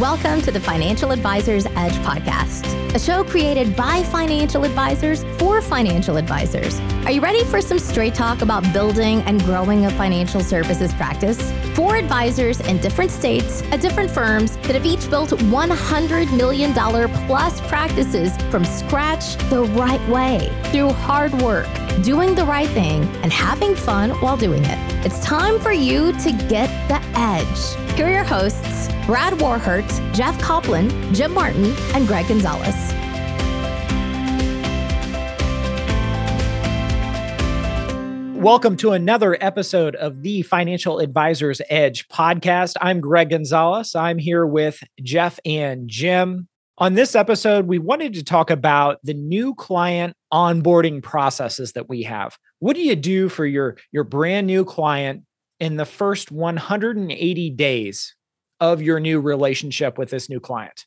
Welcome to the Financial Advisors Edge podcast, a show created by financial advisors for financial advisors. Are you ready for some straight talk about building and growing a financial services practice? For advisors in different states at different firms that have each built $100 million plus practices from scratch the right way through hard work, doing the right thing, and having fun while doing it. It's time for you to get the edge. Here are your hosts. Brad Warhurt, Jeff Copland, Jim Martin, and Gregg Gonzalez. Welcome to another episode of the Financial Advisors Edge podcast. I'm Gregg Gonzalez. I'm here with Jeff and Jim. On this episode, we wanted to talk about the new client onboarding processes that we have. What do you do for your, your brand new client in the first 180 days of your new relationship with this new client,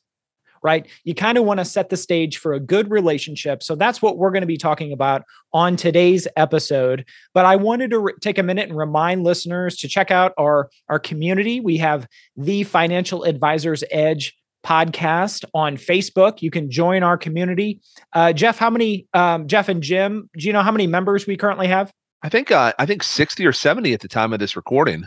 right? You kind of want to set the stage for a good relationship. So that's what we're going to be talking about on today's episode. But I wanted to re- take a minute and remind listeners to check out our, our community. We have the Financial Advisors Edge podcast on Facebook. You can join our community. Uh, Jeff, how many, um, Jeff and Jim, do you know how many members we currently have? I think uh, I think 60 or 70 at the time of this recording.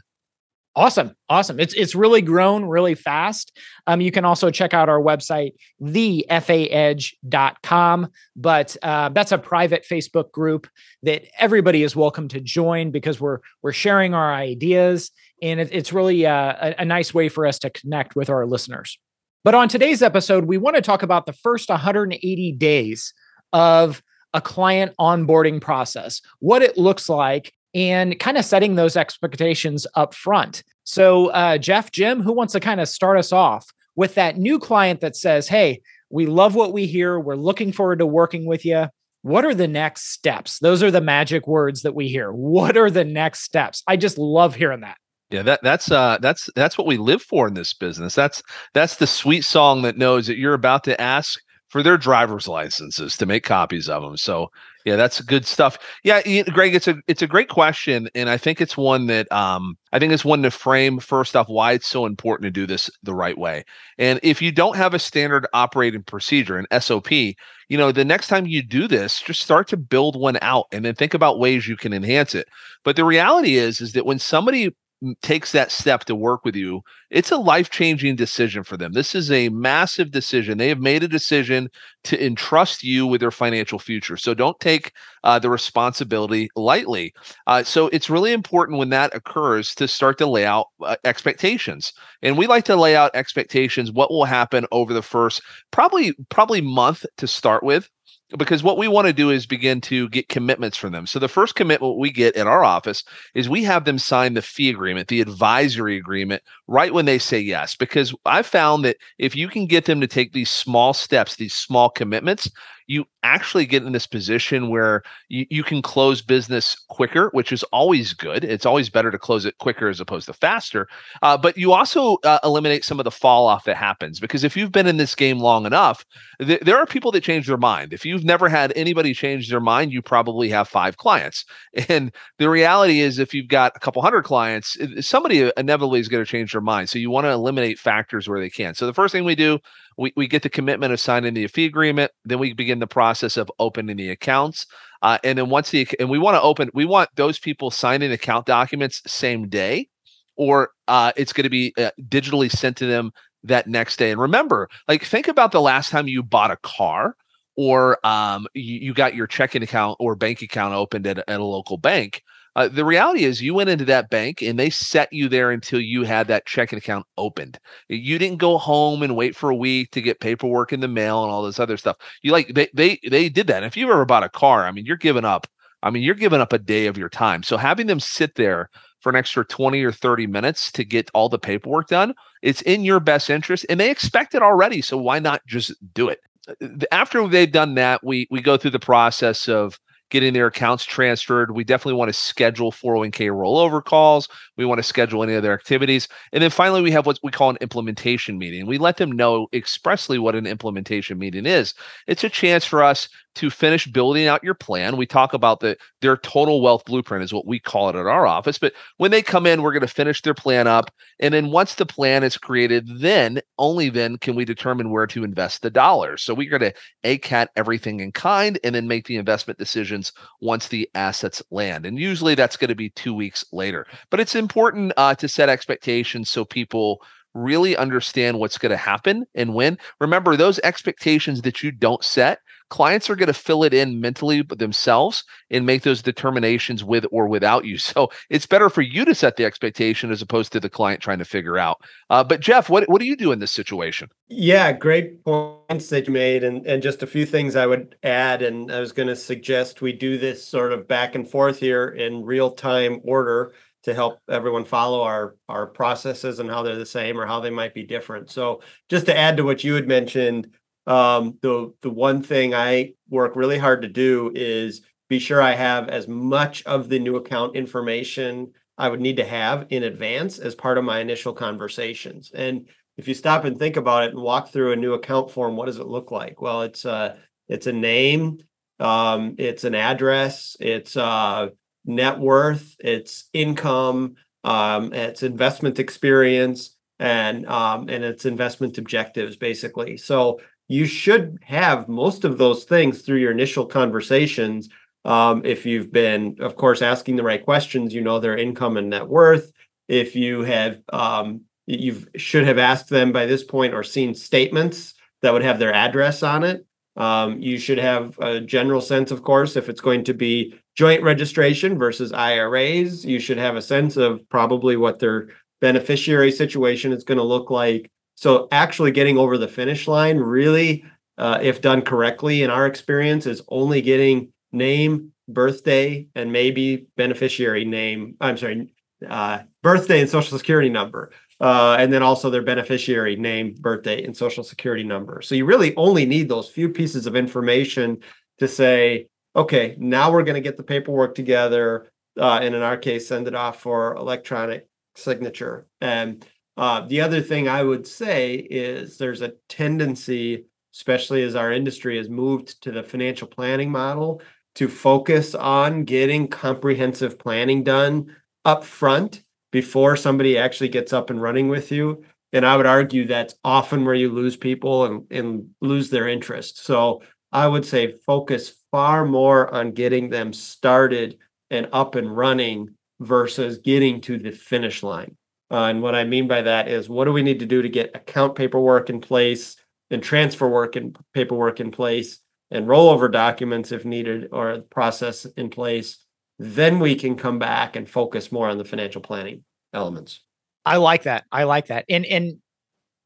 Awesome. Awesome. It's it's really grown really fast. Um, you can also check out our website, thefaedge.com. But uh, that's a private Facebook group that everybody is welcome to join because we're we're sharing our ideas and it, it's really uh, a, a nice way for us to connect with our listeners. But on today's episode, we want to talk about the first 180 days of a client onboarding process, what it looks like and kind of setting those expectations up front. So, uh, Jeff, Jim, who wants to kind of start us off with that new client that says, Hey, we love what we hear. We're looking forward to working with you. What are the next steps? Those are the magic words that we hear. What are the next steps? I just love hearing that. Yeah, that that's uh that's that's what we live for in this business. That's that's the sweet song that knows that you're about to ask for their driver's licenses to make copies of them. So yeah, that's good stuff. Yeah, Gregg, it's a it's a great question, and I think it's one that um I think it's one to frame first off why it's so important to do this the right way. And if you don't have a standard operating procedure, an SOP, you know, the next time you do this, just start to build one out and then think about ways you can enhance it. But the reality is, is that when somebody takes that step to work with you, it's a life changing decision for them. This is a massive decision. They have made a decision to entrust you with their financial future. So don't take uh, the responsibility lightly. Uh, so it's really important when that occurs to start to lay out uh, expectations. And we like to lay out expectations, what will happen over the first probably probably month to start with because what we want to do is begin to get commitments from them. So the first commitment we get in our office is we have them sign the fee agreement, the advisory agreement right when they say yes because I found that if you can get them to take these small steps, these small commitments, you actually get in this position where you, you can close business quicker, which is always good. It's always better to close it quicker as opposed to faster. Uh, but you also uh, eliminate some of the fall off that happens because if you've been in this game long enough, th- there are people that change their mind. If you've never had anybody change their mind, you probably have five clients. And the reality is, if you've got a couple hundred clients, somebody inevitably is going to change their mind. So you want to eliminate factors where they can. So the first thing we do we, we get the commitment of signing the fee agreement. Then we begin the process of opening the accounts. Uh, and then once the and we want to open, we want those people signing account documents same day, or uh, it's going to be uh, digitally sent to them that next day. And remember, like think about the last time you bought a car or um, you, you got your checking account or bank account opened at, at a local bank. Uh, the reality is, you went into that bank and they set you there until you had that checking account opened. You didn't go home and wait for a week to get paperwork in the mail and all this other stuff. You like they they they did that. if you've ever bought a car, I mean, you're giving up. I mean, you're giving up a day of your time. So having them sit there for an extra 20 or 30 minutes to get all the paperwork done, it's in your best interest, and they expect it already. So why not just do it? Uh, after they've done that, we we go through the process of getting their accounts transferred. We definitely want to schedule 401k rollover calls. We want to schedule any other activities. And then finally, we have what we call an implementation meeting. We let them know expressly what an implementation meeting is. It's a chance for us to finish building out your plan. We talk about the their total wealth blueprint is what we call it at our office. But when they come in, we're going to finish their plan up. And then once the plan is created, then only then can we determine where to invest the dollars. So we're going to ACAT everything in kind and then make the investment decisions once the assets land. And usually that's going to be two weeks later. But it's important uh, to set expectations so people really understand what's going to happen and when. Remember, those expectations that you don't set clients are going to fill it in mentally themselves and make those determinations with or without you. So it's better for you to set the expectation as opposed to the client trying to figure out. Uh, but Jeff, what what do you do in this situation? Yeah, great points that you made, and and just a few things I would add. And I was going to suggest we do this sort of back and forth here in real time order to help everyone follow our our processes and how they're the same or how they might be different. So just to add to what you had mentioned um, the the one thing I work really hard to do is be sure I have as much of the new account information I would need to have in advance as part of my initial conversations. And if you stop and think about it and walk through a new account form, what does it look like? Well, it's a it's a name, um, it's an address, it's uh, net worth, it's income, um, it's investment experience, and um, and it's investment objectives, basically. So you should have most of those things through your initial conversations. Um, if you've been, of course, asking the right questions, you know their income and net worth. If you have, um, you should have asked them by this point or seen statements that would have their address on it. Um, you should have a general sense, of course, if it's going to be joint registration versus IRAs. You should have a sense of probably what their beneficiary situation is going to look like so actually getting over the finish line really, uh, if done correctly, in our experience, is only getting name, birthday, and maybe beneficiary name. I'm sorry, uh, birthday and social security number. Uh, and then also their beneficiary name, birthday, and social security number. So you really only need those few pieces of information to say, okay, now we're going to get the paperwork together, uh, and in our case, send it off for electronic signature. And uh, the other thing I would say is there's a tendency, especially as our industry has moved to the financial planning model, to focus on getting comprehensive planning done up front before somebody actually gets up and running with you. And I would argue that's often where you lose people and, and lose their interest. So I would say focus far more on getting them started and up and running versus getting to the finish line. Uh, and what I mean by that is what do we need to do to get account paperwork in place and transfer work and paperwork in place and rollover documents if needed or process in place. Then we can come back and focus more on the financial planning elements. I like that. I like that. And and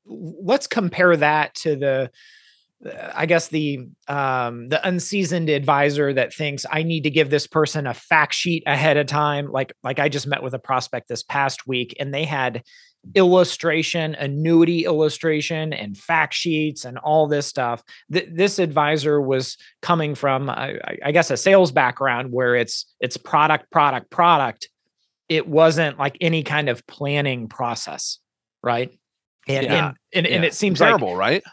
let's compare that to the I guess the um, the unseasoned advisor that thinks I need to give this person a fact sheet ahead of time. Like like I just met with a prospect this past week, and they had illustration, annuity illustration, and fact sheets, and all this stuff. Th- this advisor was coming from, I, I guess, a sales background where it's it's product, product, product. It wasn't like any kind of planning process, right? And yeah. and, and, yeah. and it seems terrible, like, right?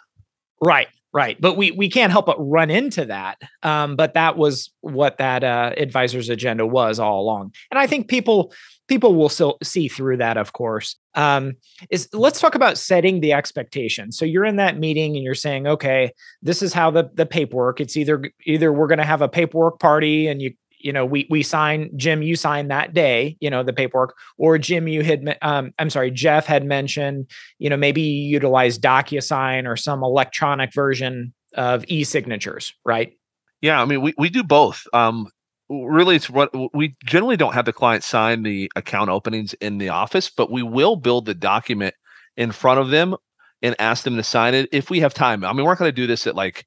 Right. Right. But we we can't help but run into that. Um, but that was what that uh, advisor's agenda was all along. And I think people people will still see through that, of course. Um, is let's talk about setting the expectation. So you're in that meeting and you're saying, okay, this is how the the paperwork. It's either either we're going to have a paperwork party and you you know, we we sign Jim, you sign that day, you know, the paperwork, or Jim, you had, um, I'm sorry, Jeff had mentioned, you know, maybe utilize DocuSign or some electronic version of e-signatures, right? Yeah, I mean, we we do both. Um, really, it's what we generally don't have the client sign the account openings in the office, but we will build the document in front of them and ask them to sign it if we have time. I mean, we're not going to do this at like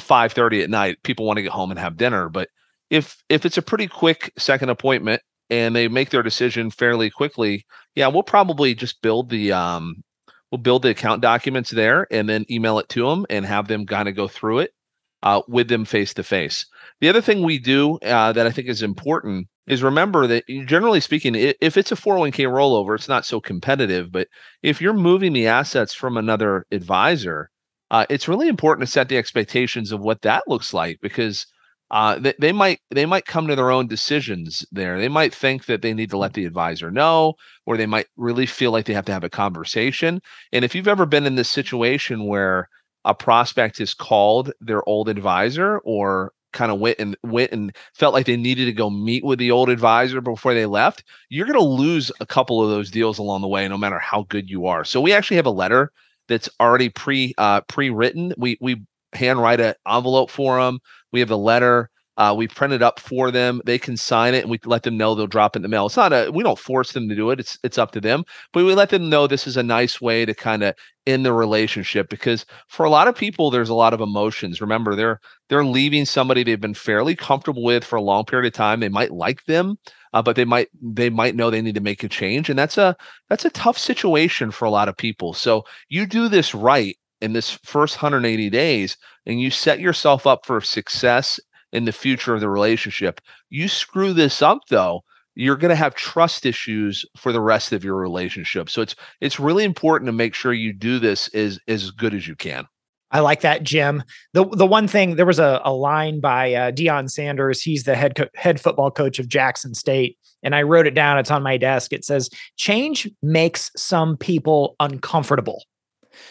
5:30 at night. People want to get home and have dinner, but if if it's a pretty quick second appointment and they make their decision fairly quickly, yeah, we'll probably just build the um we'll build the account documents there and then email it to them and have them kind of go through it uh, with them face to face. The other thing we do uh, that I think is important is remember that generally speaking, if it's a 401k rollover, it's not so competitive. But if you're moving the assets from another advisor, uh, it's really important to set the expectations of what that looks like because uh, they, they might they might come to their own decisions there. They might think that they need to let the advisor know, or they might really feel like they have to have a conversation. And if you've ever been in this situation where a prospect has called their old advisor or kind of went and went and felt like they needed to go meet with the old advisor before they left, you're going to lose a couple of those deals along the way, no matter how good you are. So we actually have a letter that's already pre uh, pre written. We we handwrite an envelope for them. We have a letter. Uh, we print it up for them. They can sign it, and we let them know they'll drop it in the mail. It's not a we don't force them to do it. It's it's up to them, but we let them know this is a nice way to kind of end the relationship because for a lot of people, there's a lot of emotions. Remember, they're they're leaving somebody they've been fairly comfortable with for a long period of time. They might like them, uh, but they might they might know they need to make a change, and that's a that's a tough situation for a lot of people. So you do this right in this first 180 days, and you set yourself up for success in the future of the relationship. You screw this up though, you're going to have trust issues for the rest of your relationship. So it's it's really important to make sure you do this as as good as you can. I like that, Jim. The the one thing there was a, a line by uh, Deion Sanders. He's the head co- head football coach of Jackson State, and I wrote it down. It's on my desk. It says, "Change makes some people uncomfortable."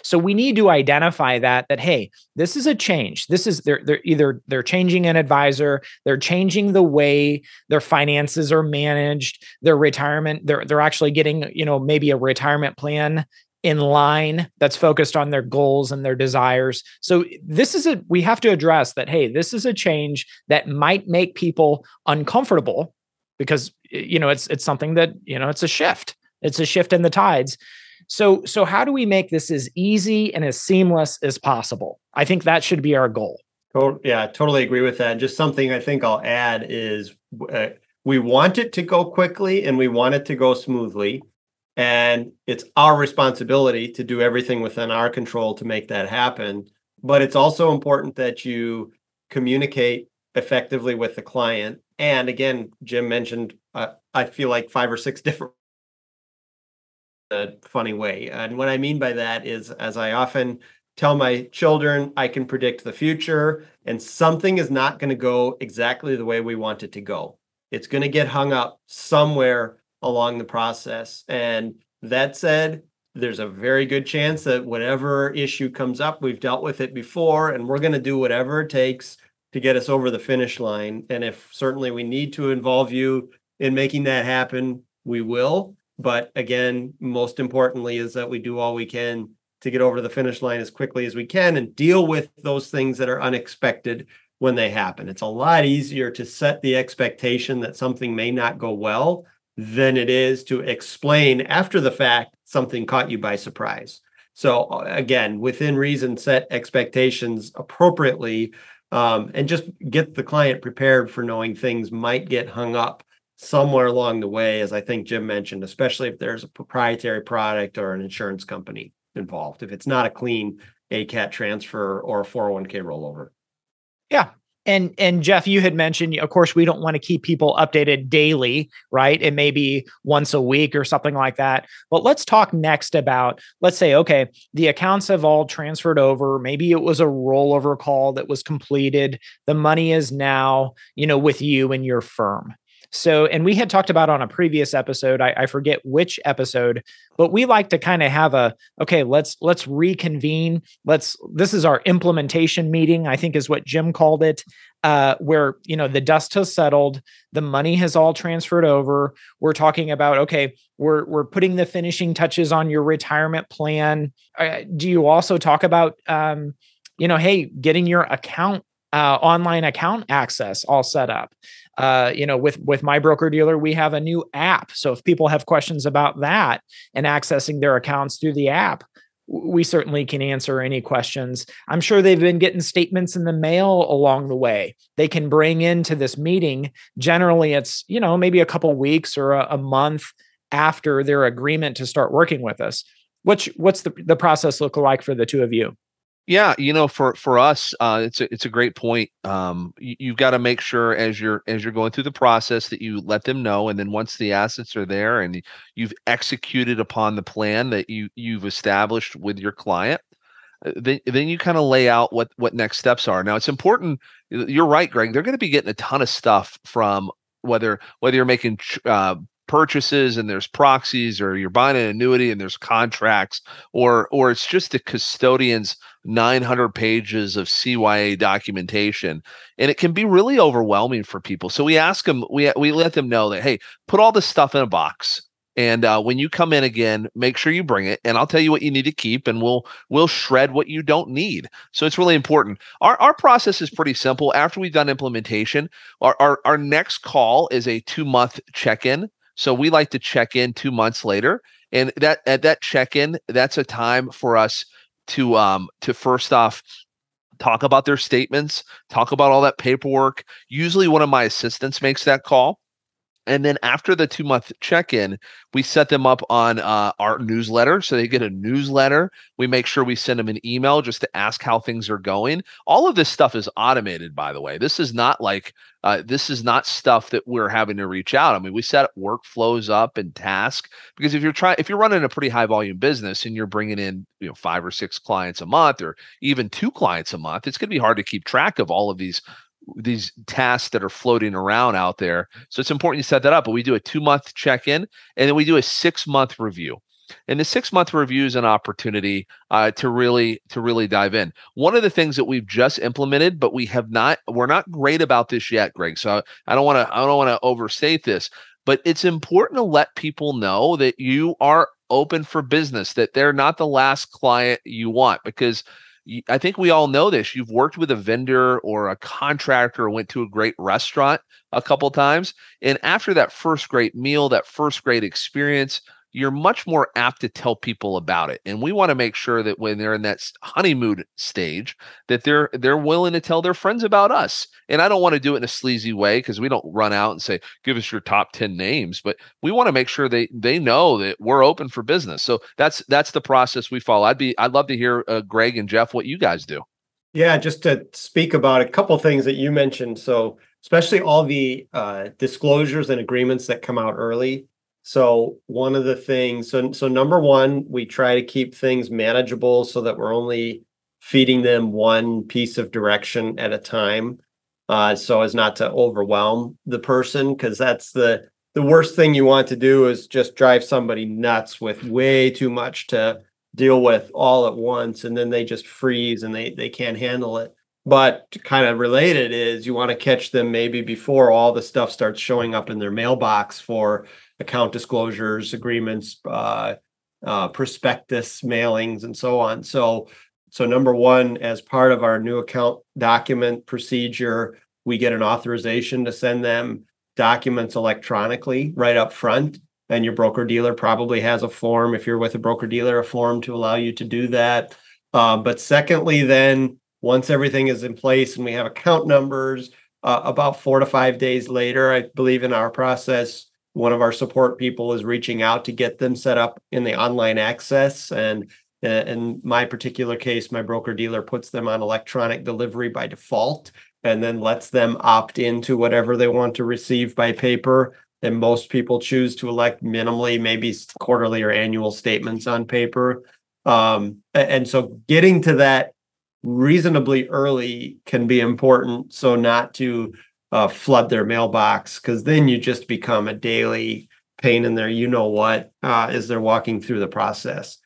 So we need to identify that that hey, this is a change. This is they're they're either they're changing an advisor, they're changing the way their finances are managed, their retirement, they're they're actually getting, you know, maybe a retirement plan in line that's focused on their goals and their desires. So this is a we have to address that hey, this is a change that might make people uncomfortable because you know it's it's something that, you know, it's a shift. It's a shift in the tides. So, so how do we make this as easy and as seamless as possible? I think that should be our goal. Yeah, totally agree with that. Just something I think I'll add is uh, we want it to go quickly and we want it to go smoothly. And it's our responsibility to do everything within our control to make that happen. But it's also important that you communicate effectively with the client. And again, Jim mentioned, uh, I feel like five or six different a funny way. And what I mean by that is, as I often tell my children, I can predict the future, and something is not going to go exactly the way we want it to go. It's going to get hung up somewhere along the process. And that said, there's a very good chance that whatever issue comes up, we've dealt with it before, and we're going to do whatever it takes to get us over the finish line. And if certainly we need to involve you in making that happen, we will. But again, most importantly is that we do all we can to get over the finish line as quickly as we can and deal with those things that are unexpected when they happen. It's a lot easier to set the expectation that something may not go well than it is to explain after the fact something caught you by surprise. So uh, again, within reason, set expectations appropriately um, and just get the client prepared for knowing things might get hung up somewhere along the way, as I think Jim mentioned, especially if there's a proprietary product or an insurance company involved, if it's not a clean ACAT transfer or a 401k rollover. Yeah. And and Jeff, you had mentioned, of course, we don't want to keep people updated daily, right? It may be once a week or something like that. But let's talk next about, let's say, okay, the accounts have all transferred over. Maybe it was a rollover call that was completed. The money is now, you know, with you and your firm. So, and we had talked about on a previous episode, I, I forget which episode, but we like to kind of have a okay, let's let's reconvene. Let's this is our implementation meeting, I think is what Jim called it. Uh, where you know the dust has settled, the money has all transferred over. We're talking about okay, we're we're putting the finishing touches on your retirement plan. Uh, do you also talk about um, you know, hey, getting your account uh, online account access all set up. Uh, you know, with with my broker dealer, we have a new app. So if people have questions about that and accessing their accounts through the app, we certainly can answer any questions. I'm sure they've been getting statements in the mail along the way. They can bring into this meeting. Generally, it's you know maybe a couple weeks or a, a month after their agreement to start working with us. What's what's the the process look like for the two of you? Yeah, you know, for for us, uh, it's a it's a great point. Um, you, you've got to make sure as you're as you're going through the process that you let them know, and then once the assets are there and you've executed upon the plan that you you've established with your client, uh, then then you kind of lay out what what next steps are. Now, it's important. You're right, Gregg. They're going to be getting a ton of stuff from whether whether you're making uh, purchases and there's proxies or you're buying an annuity and there's contracts or or it's just the custodian's 900 pages of CYA documentation and it can be really overwhelming for people. So we ask them we we let them know that hey put all this stuff in a box and uh, when you come in again make sure you bring it and i'll tell you what you need to keep and we'll we'll shred what you don't need. So it's really important. Our, our process is pretty simple. After we've done implementation our, our, our next call is a two month check-in so we like to check in two months later, and that at that check in, that's a time for us to um to first off talk about their statements, talk about all that paperwork. Usually, one of my assistants makes that call. And then after the two month check in, we set them up on uh, our newsletter. So they get a newsletter. We make sure we send them an email just to ask how things are going. All of this stuff is automated, by the way. This is not like, uh, this is not stuff that we're having to reach out. I mean, we set workflows up and task because if you're trying, if you're running a pretty high volume business and you're bringing in, you know, five or six clients a month or even two clients a month, it's going to be hard to keep track of all of these these tasks that are floating around out there. So it's important you set that up. But we do a two month check in and then we do a six month review. And the six month review is an opportunity uh, to really to really dive in. One of the things that we've just implemented, but we have not we're not great about this yet, Gregg. So I don't want to I don't want to overstate this, but it's important to let people know that you are open for business, that they're not the last client you want because I think we all know this. You've worked with a vendor or a contractor, went to a great restaurant a couple times, and after that first great meal, that first great experience, you're much more apt to tell people about it and we want to make sure that when they're in that honeymoon stage that they're they're willing to tell their friends about us and i don't want to do it in a sleazy way because we don't run out and say give us your top 10 names but we want to make sure they they know that we're open for business so that's that's the process we follow. I'd be i'd love to hear uh, gregg and jeff what you guys do. Yeah just to speak about a couple things that you mentioned so especially all the uh, disclosures and agreements that come out early so one of the things, so so number one, we try to keep things manageable so that we're only feeding them one piece of direction at a time, uh, so as not to overwhelm the person, because that's the the worst thing you want to do is just drive somebody nuts with way too much to deal with all at once, and then they just freeze and they they can't handle it. But kind of related is you want to catch them maybe before all the stuff starts showing up in their mailbox for account disclosures, agreements, uh, uh, prospectus mailings, and so on. So, so number one, as part of our new account document procedure, we get an authorization to send them documents electronically right up front. And your broker dealer probably has a form, if you're with a broker dealer, a form to allow you to do that. Uh, but secondly, then once everything is in place and we have account numbers, uh, about four to five days later, I believe in our process, one of our support people is reaching out to get them set up in the online access. And uh, in my particular case my broker dealer puts them on electronic delivery by default and then lets them opt into whatever they want to receive by paper. And most people choose to elect minimally maybe quarterly or annual statements on paper. Um, and so getting to that reasonably early can be important. So not to uh, flood their mailbox because then you just become a daily pain in there. You know what? Uh, as they're walking through the process.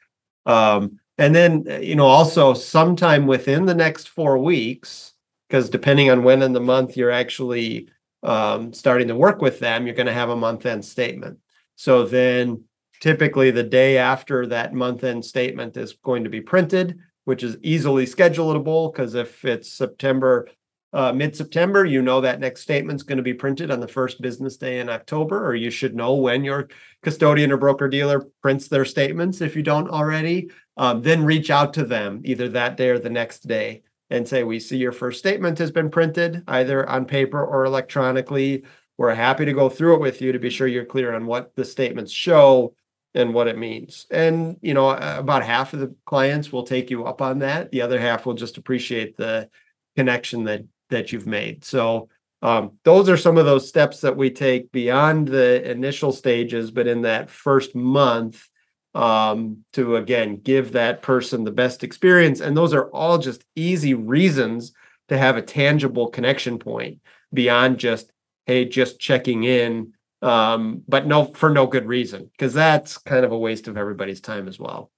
Um, and then, you know, also sometime within the next four weeks, because depending on when in the month you're actually um, starting to work with them, you're going to have a month end statement. So then typically the day after that month end statement is going to be printed, which is easily schedulable because if it's September uh, mid-September, you know that next statement's going to be printed on the first business day in October, or you should know when your custodian or broker dealer prints their statements if you don't already. Um, then reach out to them either that day or the next day and say, "We see your first statement has been printed either on paper or electronically. We're happy to go through it with you to be sure you're clear on what the statements show." and what it means. And, you know, about half of the clients will take you up on that. The other half will just appreciate the connection that that you've made. So um, those are some of those steps that we take beyond the initial stages, but in that first month um, to again give that person the best experience. And those are all just easy reasons to have a tangible connection point beyond just, hey, just checking in um, but no for no good reason because that's kind of a waste of everybody's time as well.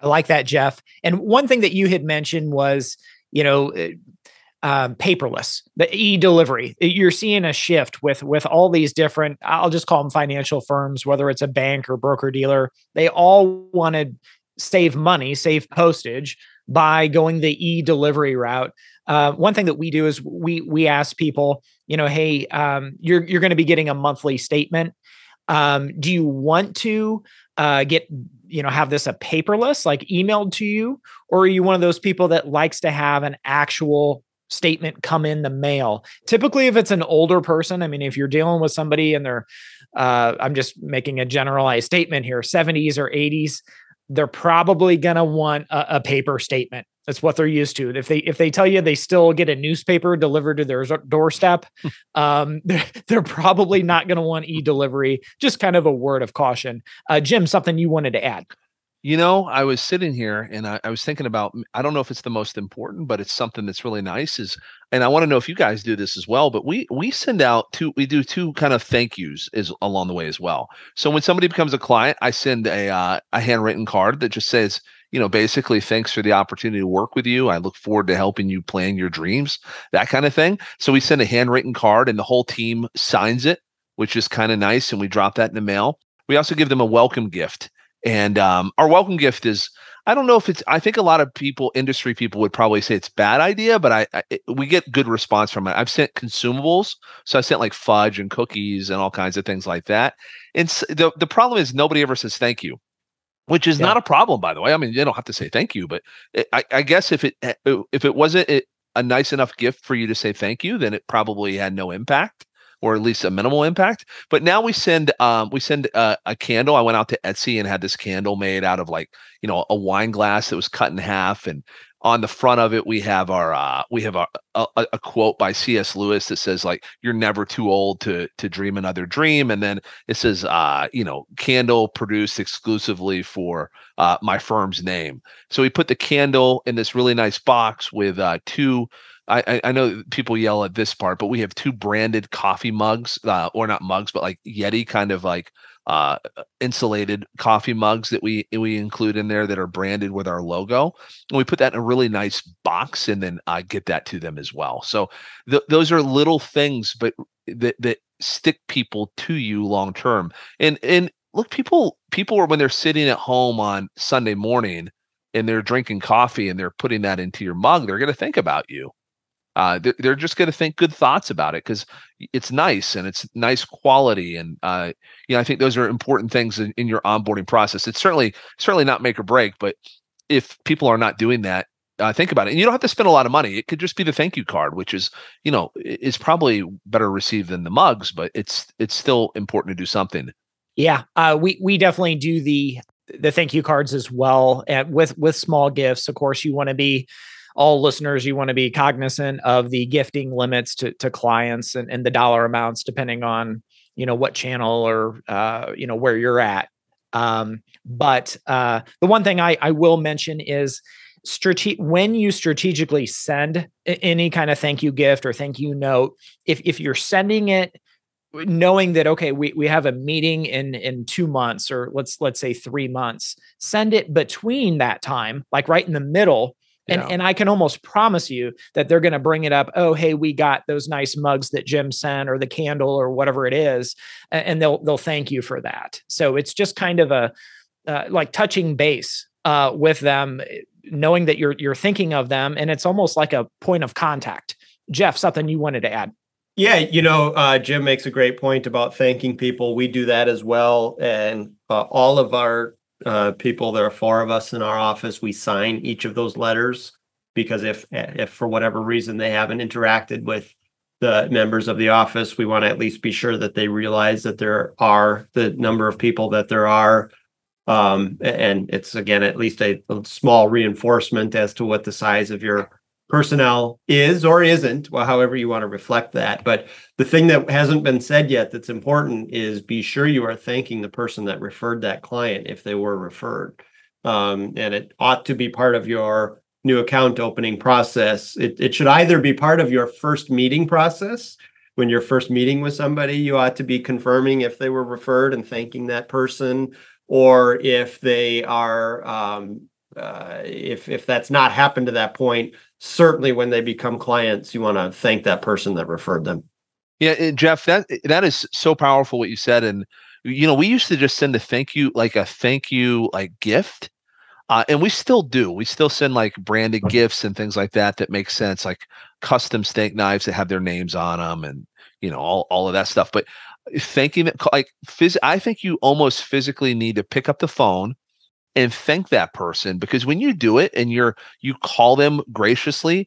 I like that, Jeff. And one thing that you had mentioned was, you know, eh, um, paperless, the e-delivery. You're seeing a shift with with all these different. I'll just call them financial firms, whether it's a bank or broker dealer. They all want to save money, save postage by going the e-delivery route. Uh, one thing that we do is we we ask people, you know, hey, um, you're you're going to be getting a monthly statement. Um, do you want to uh, get you know have this a paperless, like emailed to you, or are you one of those people that likes to have an actual statement come in the mail? Typically, if it's an older person, I mean, if you're dealing with somebody and they're, uh, I'm just making a generalized statement here, 70s or 80s, they're probably going to want a, a, paper statement. That's what they're used to. If they if they tell you they still get a newspaper delivered to their doorstep, um, they're, they're, probably not going to want e-delivery. Just kind of a word of caution. Uh, Jim, something you wanted to add? You know, I was sitting here and I, I, was thinking about I don't know if it's the most important, but it's something that's really nice is and I want to know if you guys do this as well, but we we send out two we do two kind of thank yous is along the way as well. So when somebody becomes a client, I send a uh, a handwritten card that just says, you know, basically thanks for the opportunity to work with you. I look forward to helping you plan your dreams, that kind of thing. So we send a handwritten card and the whole team signs it, which is kind of nice and we drop that in the mail. We also give them a welcome gift and um, our welcome gift is I don't know if it's I think a lot of people industry people would probably say it's bad idea, but I, I it, we get good response from it. I've sent consumables, so I sent like fudge and cookies and all kinds of things like that. And the the problem is nobody ever says thank you, which is yeah. not a problem by the way. I mean you don't have to say thank you, but it, I, I guess if it eh, if it wasn't a nice enough gift for you to say thank you, then it probably had no impact or at least a minimal impact. But now we send um, we send uh, a candle. I went out to Etsy and had this candle made out of like you know a wine glass that was cut in half, and on the front of it we have our uh, we have a, a, a quote by C.S. Lewis that says like you're never too old to to dream another dream, and then it says uh, you know candle produced exclusively for uh, my firm's name. So we put the candle in this really nice box with uh, two I, I know people yell at this part, but we have two branded coffee mugs, uh, or not mugs, but like Yeti kind of like uh, insulated coffee mugs that we we include in there that are branded with our logo, and we put that in a really nice box, and then I get that to them as well. So th- those are little things, but that that stick people to you long term. And and look, people people are when they're sitting at home on Sunday morning and they're drinking coffee and they're putting that into your mug, they're going to think about you uh, they're, just going to think good thoughts about it because it's nice and it's nice quality and uh, you know I think those are important things in, in your onboarding process. It's certainly certainly not make or break, but if people are not doing that, uh, think about it. And you don't have to spend a lot of money. It could just be the thank you card, which is you know is probably better received than the mugs, but it's it's still important to do something. Yeah, uh, we we definitely do the the thank you cards as well, and with with small gifts. Of course, you want to be all listeners, you want to be cognizant of the gifting limits to, to clients and, and the dollar amounts, depending on, you know, what channel or, uh, you know, where you're at. Um, but uh, the one thing I, I will mention is strate- when you strategically send any kind of thank you gift or thank you note, if, if you're sending it knowing that okay we, we have a meeting in in two months or let's let's say three months send it between that time like right in the middle and, yeah. and I can almost promise you that they're going to bring it up. Oh, hey, we got those nice mugs that Jim sent, or the candle, or whatever it is, and they'll they'll thank you for that. So it's just kind of a uh, like touching base uh, with them, knowing that you're you're thinking of them, and it's almost like a point of contact. Jeff, something you wanted to add? Yeah, you know, uh, Jim makes a great point about thanking people. We do that as well, and uh, all of our uh, people. There are four of us in our office. We sign each of those letters because if if for whatever reason they haven't interacted with the members of the office, we want to at least be sure that they realize that there are the number of people that there are Um, and it's again at least a, a small reinforcement as to what the size of your personnel is or isn't, well, however you want to reflect that. But the thing that hasn't been said yet that's important is be sure you are thanking the person that referred that client if they were referred. Um, and it ought to be part of your new account opening process. It, it should either be part of your first meeting process. When you're first meeting with somebody, you ought to be confirming if they were referred and thanking that person or if they are um, uh, if if that's not happened to that point, certainly when they become clients, you want to thank that person that referred them. Yeah, Jeff, that that is so powerful what you said, and you know we used to just send a thank you like a thank you like gift, uh, and we still do. We still send like branded gifts and things like that that make sense, like custom steak knives that have their names on them, and you know all all of that stuff. But thanking like phys- I think you almost physically need to pick up the phone and thank that person because when you do it and you're you call them graciously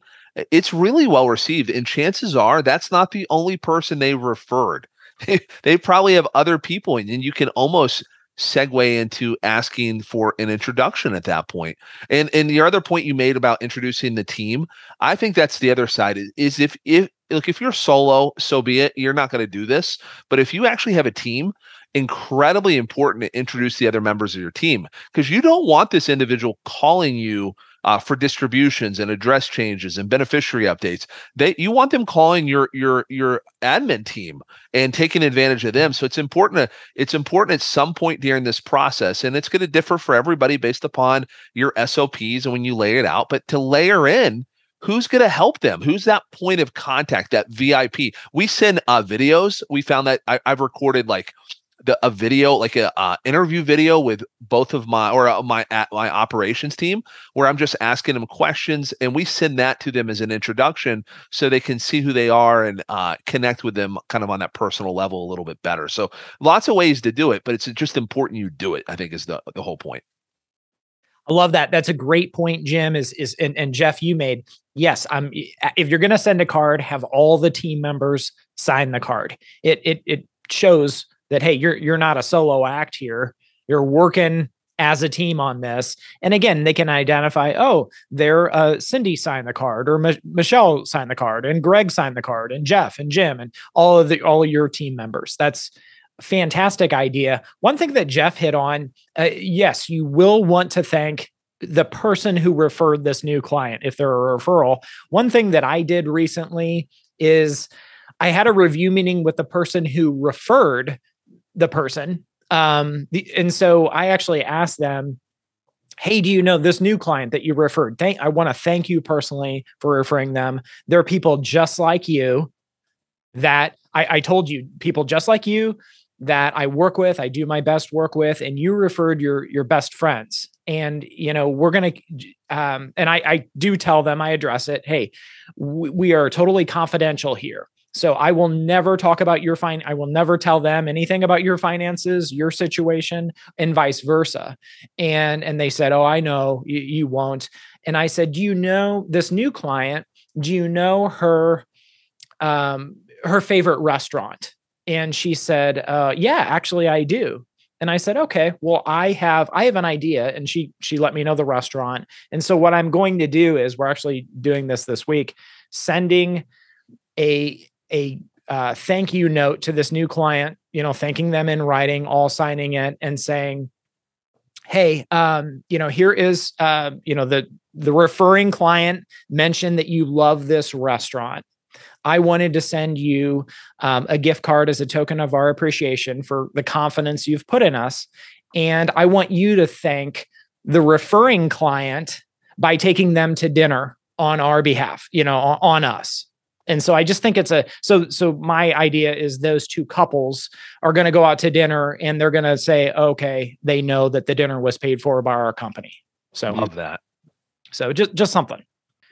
it's really well received and chances are that's not the only person they referred they probably have other people and you can almost segue into asking for an introduction at that point. And and the other point you made about introducing the team, I think that's the other side is if if look if you're solo, so be it. You're not going to do this, but if you actually have a team, incredibly important to introduce the other members of your team because you don't want this individual calling you uh, for distributions and address changes and beneficiary updates. They you want them calling your your your admin team and taking advantage of them. So it's important to it's important at some point during this process, and it's going to differ for everybody based upon your SOPs and when you lay it out. But to layer in who's going to help them who's that point of contact that vip we send uh, videos we found that I, have recorded like the, a video like a uh, interview video with both of my or uh, my at my operations team where I'm just asking them questions and we send that to them as an introduction so they can see who they are and uh, connect with them kind of on that personal level a little bit better. So lots of ways to do it, but it's just important you do it. I think is the the whole point. I love that. That's a great point, Jim. Is is and, and Jeff, you made. Yes, I'm. If you're going to send a card, have all the team members sign the card. It it it shows that hey you're you're not a solo act here. You're working as a team on this. And again they can identify oh they're uh, cindy signed the card or M- michelle signed the card and gregg signed the card and jeff and jim and all of the all of your team members. That's a fantastic idea. One thing that jeff hit on uh, yes you will want to thank the person who referred this new client if they're a referral. One thing that i did recently is i had a review meeting with the person who referred the person. Um, the, and so I actually asked them, Hey, do you know this new client that you referred? Thank I want to thank you personally for referring them. There are people just like you that I, I told you, people just like you that I work with, I do my best work with, and you referred your your best friends. And you know, we're gonna um, and I, I do tell them, I address it, hey, we, we are totally confidential here. So I will never talk about your fine. I will never tell them anything about your finances, your situation, and vice versa. And and they said, "Oh, I know you, you won't." And I said, "Do you know this new client? Do you know her um, her favorite restaurant?" And she said, uh, "Yeah, actually, I do." And I said, "Okay, well, I have I have an idea." And she she let me know the restaurant. And so what I'm going to do is we're actually doing this this week, sending a a uh, thank you note to this new client, you know, thanking them in writing, all signing it and saying, hey, um, you know, here is, uh, you know, the the referring client mentioned that you love this restaurant. I wanted to send you um, a gift card as a token of our appreciation for the confidence you've put in us. And I want you to thank the referring client by taking them to dinner on our behalf, you know, on us and so i just think it's a so so my idea is those two couples are going to go out to dinner and they're going to say okay they know that the dinner was paid for by our company. So love that. So just just something.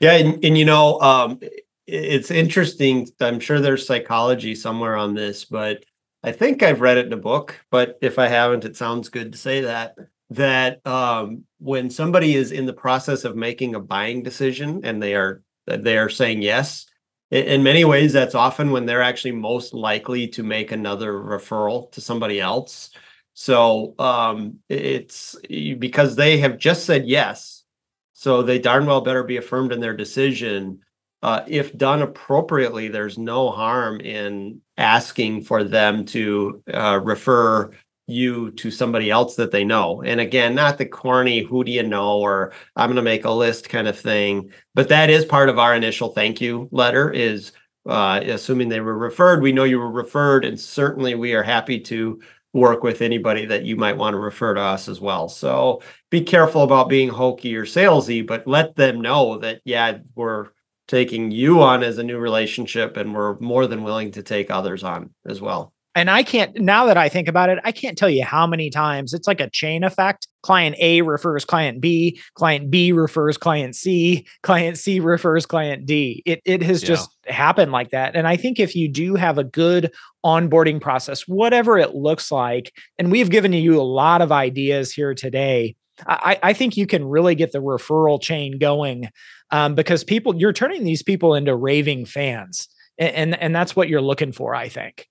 Yeah and, and you know um it's interesting i'm sure there's psychology somewhere on this but i think i've read it in a book but if i haven't it sounds good to say that that um when somebody is in the process of making a buying decision and they are they are saying yes in many ways that's often when they're actually most likely to make another referral to somebody else So um, it's because they have just said yes. So they darn well better be affirmed in their decision. Uh, if done appropriately, there's no harm in asking for them to uh, refer you to somebody else that they know. And again, not the corny, who do you know, or I'm going to make a list kind of thing. But that is part of our initial thank you letter is uh, assuming they were referred, we know you were referred, and certainly we are happy to work with anybody that you might want to refer to us as well. So be careful about being hokey or salesy, but let them know that, yeah, we're taking you on as a new relationship and we're more than willing to take others on as well and I can't now that I think about it, I can't tell you how many times it's like a chain effect. Client A refers client B, client B refers client C, client C refers client D. It it has yeah. just happened like that. And I think if you do have a good onboarding process, whatever it looks like, and we've given you a lot of ideas here today, I, I think you can really get the referral chain going um, because people you're turning these people into raving fans. And, and, and that's what you're looking for, I think.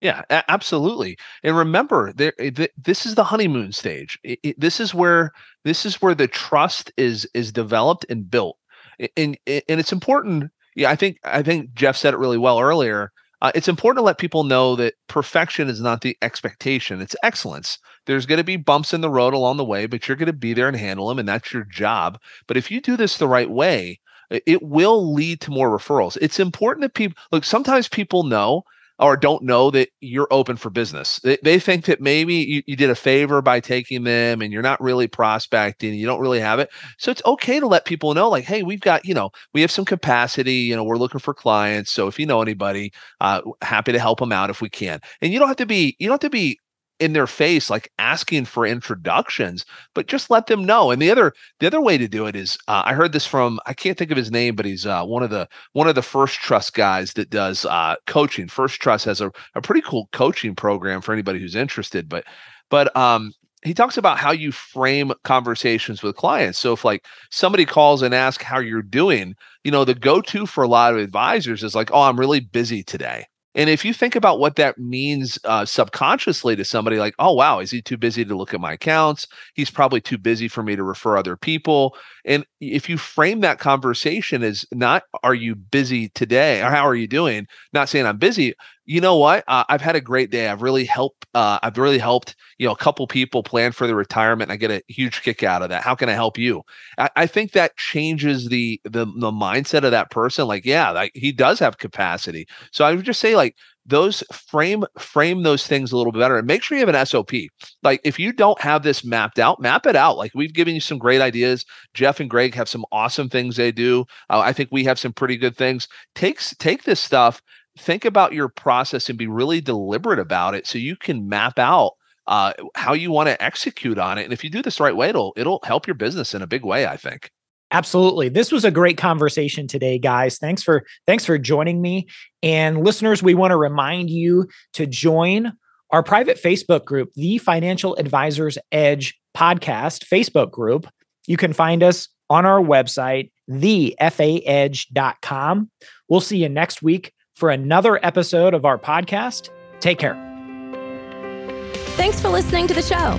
Yeah, absolutely. And remember, there, eh, th- this is the honeymoon stage. It, it, this is where this is where the trust is is developed and built. And and it's important. Yeah, I think I think Jeff said it really well earlier. Uh, it's important to let people know that perfection is not the expectation; it's excellence. There's going to be bumps in the road along the way, but you're going to be there and handle them, and that's your job. But if you do this the right way, it will lead to more referrals. It's important that people look. Sometimes people know or don't know that you're open for business. They, they think that maybe you, you did a favor by taking them and you're not really prospecting, you don't really have it. So it's okay to let people know, like, hey, we've got, you know, we have some capacity, you know, we're looking for clients. So if you know anybody, uh, happy to help them out if we can. And you don't have to be, you don't have to be in their face like asking for introductions but just let them know and the other the other way to do it is uh, i heard this from i can't think of his name but he's uh, one of the one of the first trust guys that does uh, coaching first trust has a, a pretty cool coaching program for anybody who's interested but but um he talks about how you frame conversations with clients. So if like somebody calls and asks how you're doing, you know, the go-to for a lot of advisors is like, "Oh, I'm really busy today." And if you think about what that means uh, subconsciously to somebody, like, oh, wow, is he too busy to look at my accounts? He's probably too busy for me to refer other people. And if you frame that conversation as not, are you busy today or how are you doing? Not saying I'm busy. You know what? Uh, I've had a great day. I've really helped. Uh, I've really helped, you know, a couple people plan for their retirement. I get a huge kick out of that. How can I help you? I, I think that changes the, the the mindset of that person. Like, yeah, like he does have capacity. So I would just say, like, those frame frame those things a little bit better and make sure you have an SOP. Like if you don't have this mapped out, map it out. Like we've given you some great ideas. Jeff and Gregg have some awesome things they do. Uh, I think we have some pretty good things. Takes take this stuff, think about your process and be really deliberate about it so you can map out uh, how you want to execute on it. And if you do this the right way, it'll it'll help your business in a big way, I think. Absolutely. This was a great conversation today, guys. Thanks for thanks for joining me. And listeners, we want to remind you to join our private Facebook group, the Financial Advisors Edge podcast Facebook group. You can find us on our website, thefaedge.com. We'll see you next week for another episode of our podcast. Take care. Thanks for listening to the show.